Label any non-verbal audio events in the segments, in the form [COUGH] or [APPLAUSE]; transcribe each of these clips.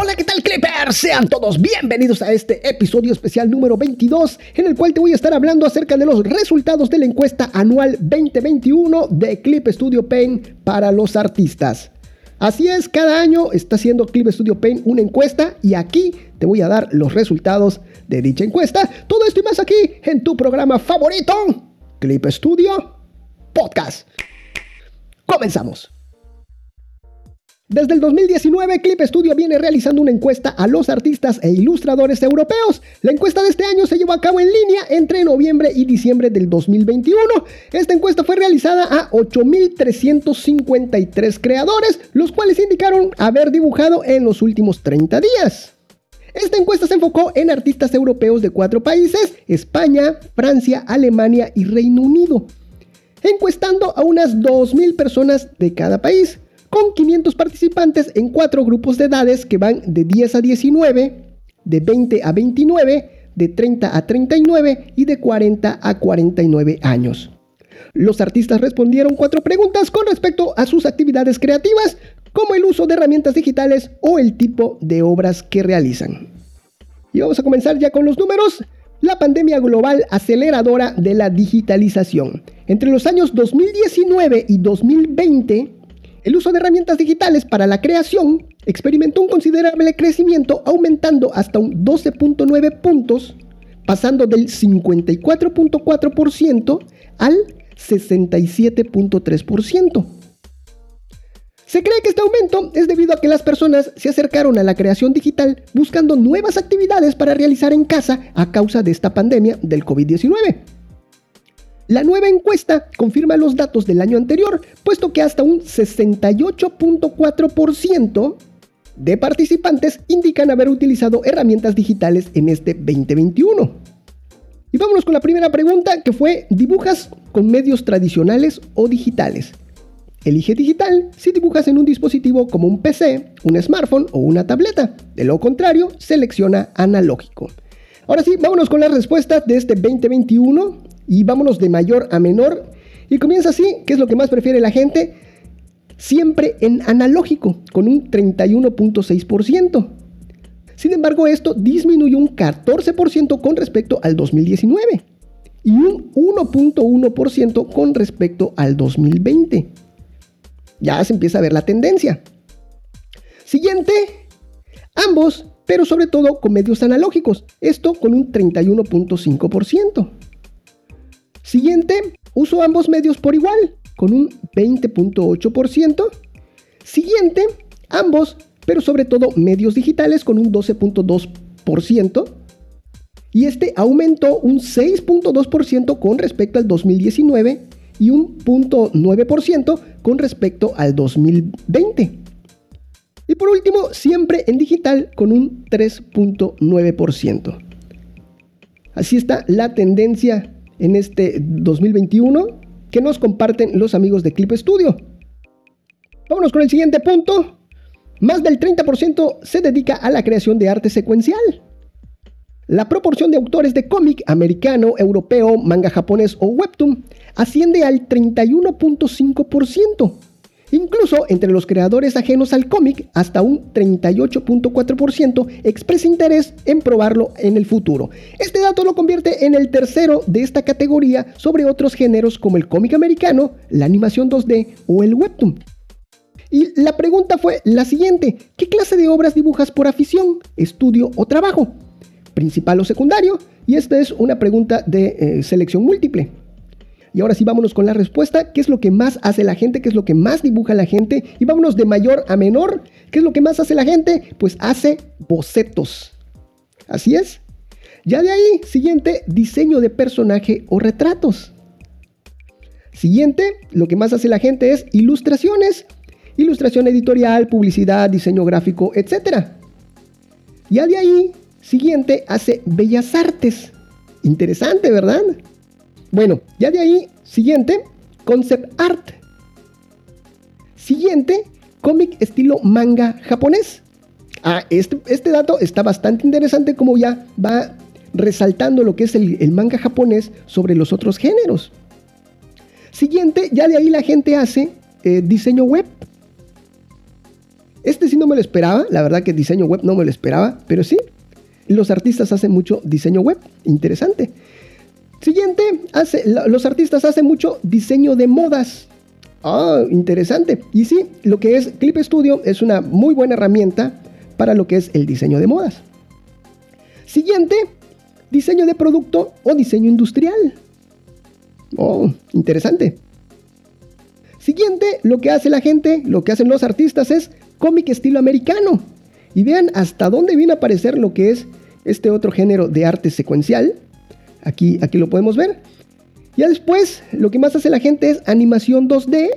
Hola, ¿qué tal Clippers? Sean todos bienvenidos a este episodio especial número 22 en el cual te voy a estar hablando acerca de los resultados de la encuesta anual 2021 de Clip Studio Paint para los artistas. Así es, cada año está haciendo Clip Studio Paint una encuesta y aquí te voy a dar los resultados de dicha encuesta. Todo esto y más aquí en tu programa favorito, Clip Studio Podcast. Comenzamos. Desde el 2019, Clip Studio viene realizando una encuesta a los artistas e ilustradores europeos. La encuesta de este año se llevó a cabo en línea entre noviembre y diciembre del 2021. Esta encuesta fue realizada a 8.353 creadores, los cuales indicaron haber dibujado en los últimos 30 días. Esta encuesta se enfocó en artistas europeos de cuatro países, España, Francia, Alemania y Reino Unido, encuestando a unas 2.000 personas de cada país con 500 participantes en cuatro grupos de edades que van de 10 a 19, de 20 a 29, de 30 a 39 y de 40 a 49 años. Los artistas respondieron cuatro preguntas con respecto a sus actividades creativas, como el uso de herramientas digitales o el tipo de obras que realizan. Y vamos a comenzar ya con los números. La pandemia global aceleradora de la digitalización. Entre los años 2019 y 2020, el uso de herramientas digitales para la creación experimentó un considerable crecimiento aumentando hasta un 12.9 puntos, pasando del 54.4% al 67.3%. Se cree que este aumento es debido a que las personas se acercaron a la creación digital buscando nuevas actividades para realizar en casa a causa de esta pandemia del COVID-19. La nueva encuesta confirma los datos del año anterior, puesto que hasta un 68.4% de participantes indican haber utilizado herramientas digitales en este 2021. Y vámonos con la primera pregunta que fue, ¿dibujas con medios tradicionales o digitales? Elige digital si dibujas en un dispositivo como un PC, un smartphone o una tableta. De lo contrario, selecciona analógico. Ahora sí, vámonos con las respuestas de este 2021 y vámonos de mayor a menor. Y comienza así, ¿qué es lo que más prefiere la gente? Siempre en analógico, con un 31.6%. Sin embargo, esto disminuyó un 14% con respecto al 2019 y un 1.1% con respecto al 2020. Ya se empieza a ver la tendencia. Siguiente, ambos, pero sobre todo con medios analógicos, esto con un 31.5%. Siguiente, uso ambos medios por igual, con un 20.8%. Siguiente, ambos, pero sobre todo medios digitales, con un 12.2%. Y este aumentó un 6.2% con respecto al 2019 y un 0.9% con respecto al 2020. Y por último, siempre en digital con un 3.9%. Así está la tendencia en este 2021 que nos comparten los amigos de Clip Studio. Vámonos con el siguiente punto. Más del 30% se dedica a la creación de arte secuencial. La proporción de autores de cómic americano, europeo, manga japonés o webtoon asciende al 31.5%, Incluso entre los creadores ajenos al cómic, hasta un 38.4% expresa interés en probarlo en el futuro. Este dato lo convierte en el tercero de esta categoría sobre otros géneros como el cómic americano, la animación 2D o el webtoon. Y la pregunta fue la siguiente, ¿qué clase de obras dibujas por afición, estudio o trabajo? ¿Principal o secundario? Y esta es una pregunta de eh, selección múltiple. Y ahora sí, vámonos con la respuesta. ¿Qué es lo que más hace la gente? ¿Qué es lo que más dibuja la gente? Y vámonos de mayor a menor. ¿Qué es lo que más hace la gente? Pues hace bocetos. Así es. Ya de ahí, siguiente, diseño de personaje o retratos. Siguiente, lo que más hace la gente es ilustraciones. Ilustración editorial, publicidad, diseño gráfico, etc. Ya de ahí, siguiente, hace bellas artes. Interesante, ¿verdad? Bueno, ya de ahí, siguiente, concept art. Siguiente, cómic estilo manga japonés. Ah, este, este, dato está bastante interesante como ya va resaltando lo que es el, manga japonés sobre los otros géneros. Siguiente, ya de ahí la gente hace eh, diseño web. Este sí no me lo esperaba, la verdad que diseño web no me lo esperaba, pero sí, los artistas hacen mucho diseño web, interesante. Siguiente, hace, los artistas hacen mucho diseño de modas. Ah, interesante. Y sí, lo que es Clip Studio es una muy buena herramienta para lo que es el diseño de modas. Siguiente, diseño de producto o diseño industrial. Oh, interesante. Siguiente, lo que hace la gente, lo que hacen los artistas es cómic estilo americano. Y vean hasta dónde viene a aparecer lo que es este otro género de arte secuencial. Aquí, aquí lo podemos ver. Ya después, lo que más hace la gente es animación 2D.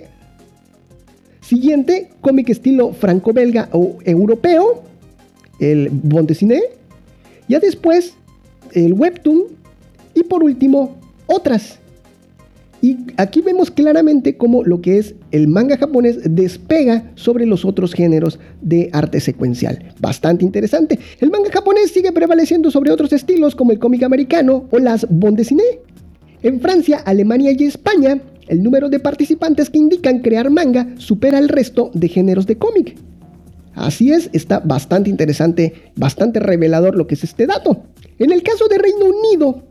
Siguiente, cómic estilo franco-belga o europeo, el bond dessinée. Ya después, el webtoon. Y por último, otras. Y aquí vemos claramente cómo lo que es el manga japonés despega sobre los otros géneros de arte secuencial. Bastante interesante. El manga japonés sigue prevaleciendo sobre otros estilos como el cómic americano o las bande dessinée. En Francia, Alemania y España, el número de participantes que indican crear manga supera el resto de géneros de cómic. Así es, está bastante interesante, bastante revelador lo que es este dato. En el caso de Reino Unido,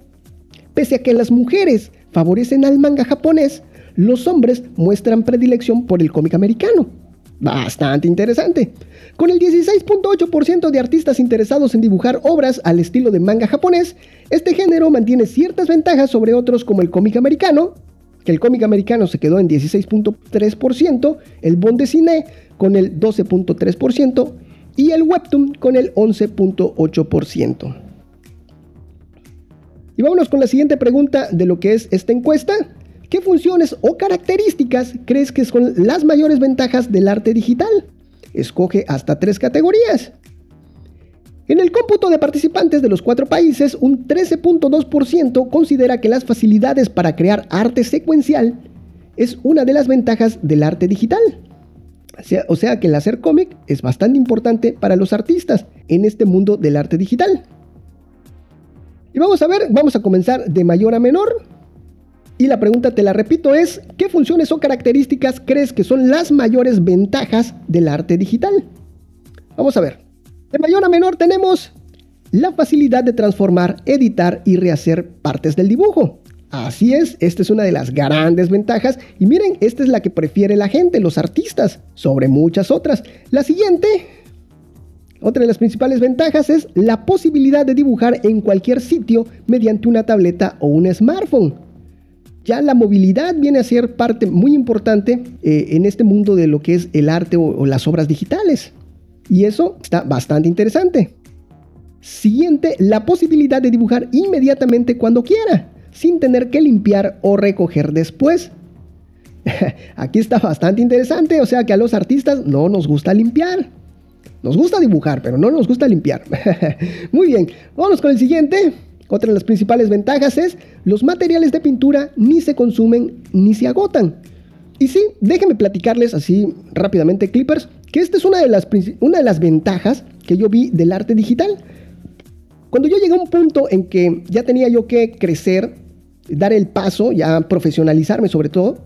pese a que las mujeres favorecen al manga japonés, los hombres muestran predilección por el cómic americano. Bastante interesante. Con el 16.8% de artistas interesados en dibujar obras al estilo de manga japonés, este género mantiene ciertas ventajas sobre otros como el cómic americano, que el cómic americano se quedó en 16.3%, el bond cine con el 12.3% y el webtoon con el 11.8%. Y vámonos con la siguiente pregunta de lo que es esta encuesta. ¿Qué funciones o características crees que son las mayores ventajas del arte digital? Escoge hasta tres categorías. En el cómputo de participantes de los cuatro países, un 13.2% considera que las facilidades para crear arte secuencial es una de las ventajas del arte digital. O sea, o sea que el hacer cómic es bastante importante para los artistas en este mundo del arte digital. Y vamos a ver, vamos a comenzar de mayor a menor. Y la pregunta, te la repito, es, ¿qué funciones o características crees que son las mayores ventajas del arte digital? Vamos a ver. De mayor a menor tenemos la facilidad de transformar, editar y rehacer partes del dibujo. Así es, esta es una de las grandes ventajas y miren, esta es la que prefiere la gente, los artistas, sobre muchas otras. La siguiente otra de las principales ventajas es la posibilidad de dibujar en cualquier sitio mediante una tableta o un smartphone. Ya la movilidad viene a ser parte muy importante eh, en este mundo de lo que es el arte o, las obras digitales. Y eso está bastante interesante. Siguiente, la posibilidad de dibujar inmediatamente cuando quiera, sin tener que limpiar o recoger después. [LAUGHS] Aquí está bastante interesante, o sea que a los artistas no nos gusta limpiar. Nos gusta dibujar, pero no nos gusta limpiar. [LAUGHS] Muy bien, vamos con el siguiente. Otra de las principales ventajas es los materiales de pintura ni se consumen ni se agotan. Y sí, déjenme platicarles así rápidamente, Clippers, que esta es una de las, una de las ventajas que yo vi del arte digital. Cuando yo llegué a un punto en que ya tenía yo que crecer, dar el paso, ya profesionalizarme sobre todo,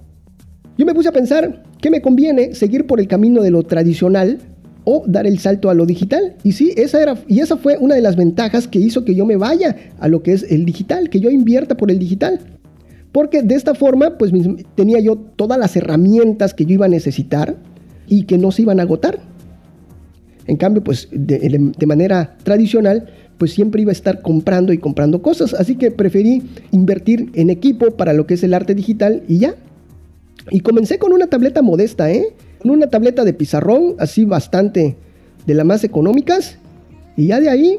yo me puse a pensar que me conviene seguir por el camino de lo tradicional o dar el salto a lo digital. Y sí, esa era y esa fue una de las ventajas que hizo que yo me vaya a lo que es el digital, que yo invierta por el digital. Porque de esta forma, pues tenía yo todas las herramientas que yo iba a necesitar y que no se iban a agotar. En cambio, pues de, manera tradicional, pues siempre iba a estar comprando y comprando cosas. Así que preferí invertir en equipo para lo que es el arte digital y ya. Y comencé con una tableta modesta, ¿eh? Una tableta de pizarrón, así bastante de las más económicas. Y ya de ahí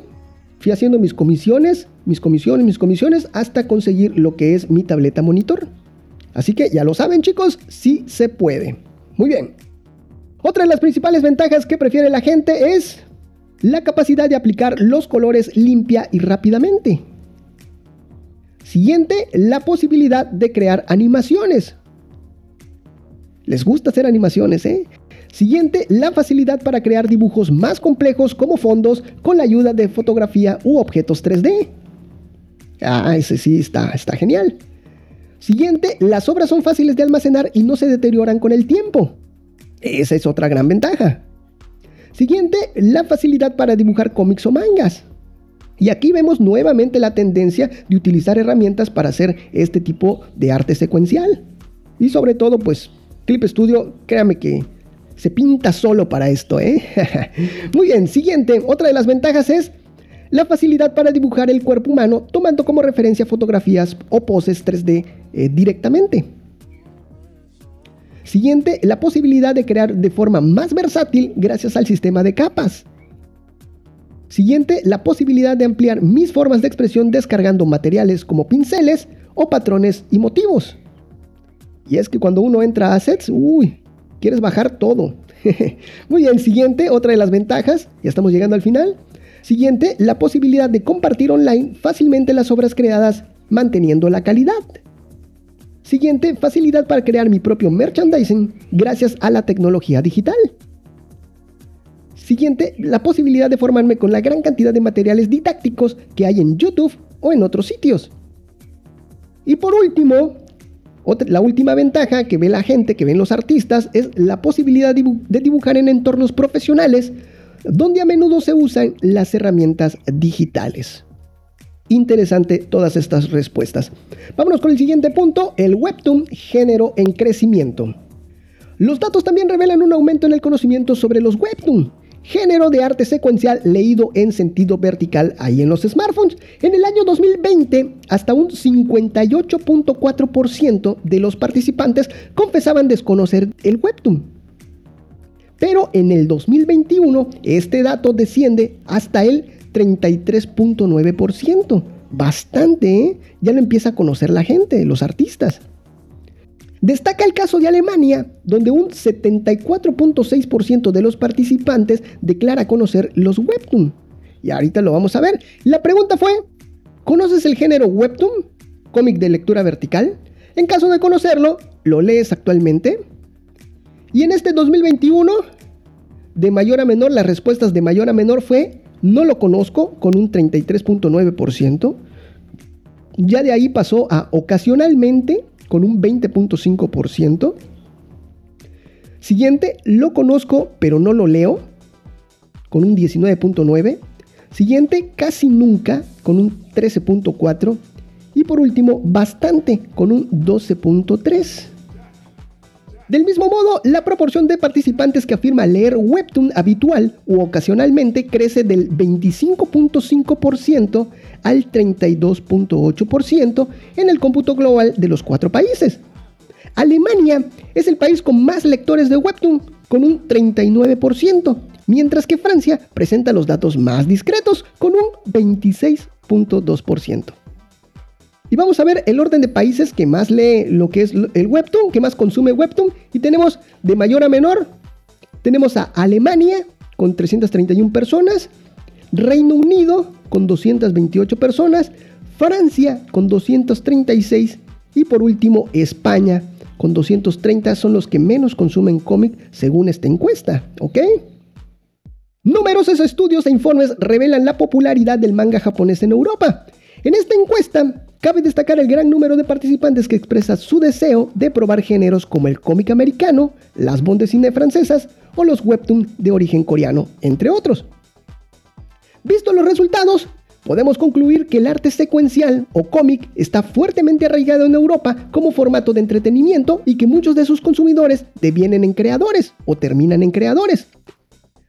fui haciendo mis comisiones, mis comisiones, mis comisiones, hasta conseguir lo que es mi tableta monitor. Así que ya lo saben chicos, sí se puede. Muy bien. Otra de las principales ventajas que prefiere la gente es la capacidad de aplicar los colores limpia y rápidamente. Siguiente, la posibilidad de crear animaciones. Les gusta hacer animaciones, ¿eh? Siguiente, la facilidad para crear dibujos más complejos como fondos con la ayuda de fotografía u objetos 3D. Ah, ese sí está, está genial. Siguiente, las obras son fáciles de almacenar y no se deterioran con el tiempo. Esa es otra gran ventaja. Siguiente, la facilidad para dibujar cómics o mangas. Y aquí vemos nuevamente la tendencia de utilizar herramientas para hacer este tipo de arte secuencial. Y sobre todo, pues, Clip Studio, créame que se pinta solo para esto, ¿eh? [LAUGHS] Muy bien, siguiente, otra de las ventajas es la facilidad para dibujar el cuerpo humano tomando como referencia fotografías o poses 3D eh, directamente. Siguiente, la posibilidad de crear de forma más versátil gracias al sistema de capas. Siguiente, la posibilidad de ampliar mis formas de expresión descargando materiales como pinceles o patrones y motivos. Y es que cuando uno entra a assets, uy, quieres bajar todo. [LAUGHS] Muy bien, siguiente, otra de las ventajas, ya estamos llegando al final. Siguiente, la posibilidad de compartir online fácilmente las obras creadas manteniendo la calidad. Siguiente, facilidad para crear mi propio merchandising gracias a la tecnología digital. Siguiente, la posibilidad de formarme con la gran cantidad de materiales didácticos que hay en YouTube o en otros sitios. Y por último, la última ventaja que ve la gente, que ven los artistas, es la posibilidad de dibujar en entornos profesionales donde a menudo se usan las herramientas digitales. Interesante todas estas respuestas. Vámonos con el siguiente punto, el Webtoon género en crecimiento. Los datos también revelan un aumento en el conocimiento sobre los Webtoon, género de arte secuencial leído en sentido vertical ahí en los smartphones. En el año 2020, hasta un 58.4% de los participantes confesaban desconocer el Webtoon. Pero en el 2021, este dato desciende hasta el 33.9%. Bastante, ¿eh? Ya lo empieza a conocer la gente, los artistas. Destaca el caso de Alemania, donde un 74.6% de los participantes declara conocer los webtoon. Y ahorita lo vamos a ver. La pregunta fue, ¿conoces el género webtoon? ¿Cómic de lectura vertical? En caso de conocerlo, ¿lo lees actualmente? Y en este 2021, de mayor a menor, las respuestas de mayor a menor fue no lo conozco con un 33.9%. Ya de ahí pasó a ocasionalmente con un 20.5%. Siguiente, lo conozco pero no lo leo con un 19.9%. Siguiente, casi nunca con un 13.4%. Y por último, bastante con un 12.3%. Del mismo modo, la proporción de participantes que afirma leer webtoon habitual u ocasionalmente crece del 25.5% al 32.8% en el cómputo global de los cuatro países. Alemania es el país con más lectores de webtoon, con un 39%, mientras que Francia presenta los datos más discretos, con un 26.2%. Y vamos a ver el orden de países que más lee lo que es el Webtoon, que más consume Webtoon. Y tenemos de mayor a menor, tenemos a Alemania con 331 personas, Reino Unido con 228 personas, Francia con 236 y por último España con 230 son los que menos consumen cómic según esta encuesta, ¿ok? Numerosos estudios e informes revelan la popularidad del manga japonés en Europa. En esta encuesta, cabe destacar el gran número de participantes que expresa su deseo de probar géneros como el cómic americano, las bandes cine francesas o los webtoons de origen coreano, entre otros. Visto los resultados, podemos concluir que el arte secuencial o cómic está fuertemente arraigado en Europa como formato de entretenimiento y que muchos de sus consumidores devienen en creadores o terminan en creadores.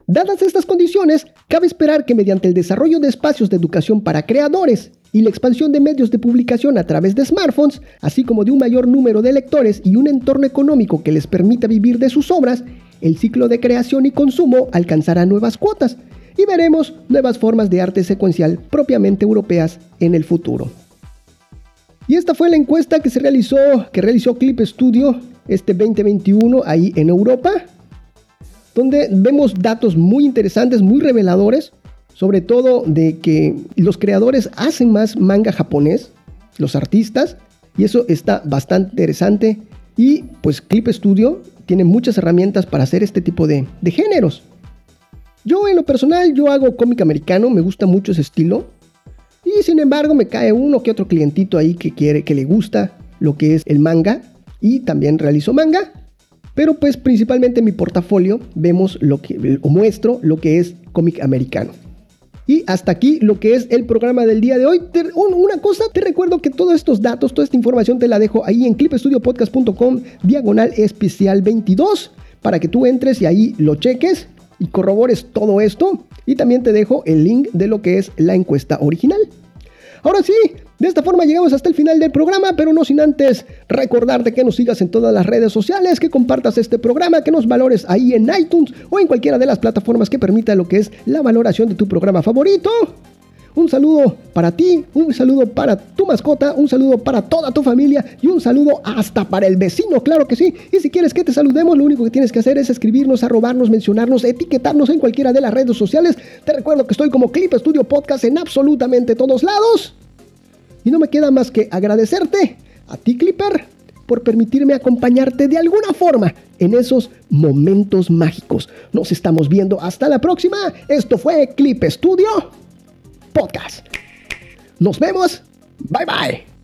Dadas estas condiciones, cabe esperar que mediante el desarrollo de espacios de educación para creadores y la expansión de medios de publicación a través de smartphones, así como de un mayor número de lectores y un entorno económico que les permita vivir de sus obras, el ciclo de creación y consumo alcanzará nuevas cuotas y veremos nuevas formas de arte secuencial propiamente europeas en el futuro. Y esta fue la encuesta que se realizó, que realizó Clip Studio este 2021 ahí en Europa donde vemos datos muy interesantes, muy reveladores, sobre todo de que los creadores hacen más manga japonés, los artistas, y eso está bastante interesante. Y pues Clip Studio tiene muchas herramientas para hacer este tipo de, de géneros. Yo en lo personal, yo hago cómic americano, me gusta mucho ese estilo. Y sin embargo me cae uno que otro clientito ahí que quiere, que le gusta lo que es el manga. Y también realizo manga. Pero pues principalmente en mi portafolio vemos lo que, o muestro lo que es cómic americano. Y hasta aquí lo que es el programa del día de hoy. una cosa, te recuerdo que todos estos datos, toda esta información te la dejo ahí en clipestudiopodcast.com diagonal especial 22 para que tú entres y ahí lo cheques y corrobores todo esto. Y también te dejo el link de lo que es la encuesta original. Ahora sí, de esta forma llegamos hasta el final del programa, pero no sin antes recordarte que nos sigas en todas las redes sociales, que compartas este programa, que nos valores ahí en iTunes o en cualquiera de las plataformas que permita lo que es la valoración de tu programa favorito. Un saludo para ti, un saludo para tu mascota, un saludo para toda tu familia y un saludo hasta para el vecino, claro que sí. Y si quieres que te saludemos, lo único que tienes que hacer es escribirnos, arrobarnos, mencionarnos, etiquetarnos en cualquiera de las redes sociales. Te recuerdo que estoy como Clip Studio Podcast en absolutamente todos lados. Y no me queda más que agradecerte a ti, Clipper, por permitirme acompañarte de alguna forma en esos momentos mágicos. Nos estamos viendo hasta la próxima. Esto fue Clip Studio podcast. Nos vemos. Bye bye.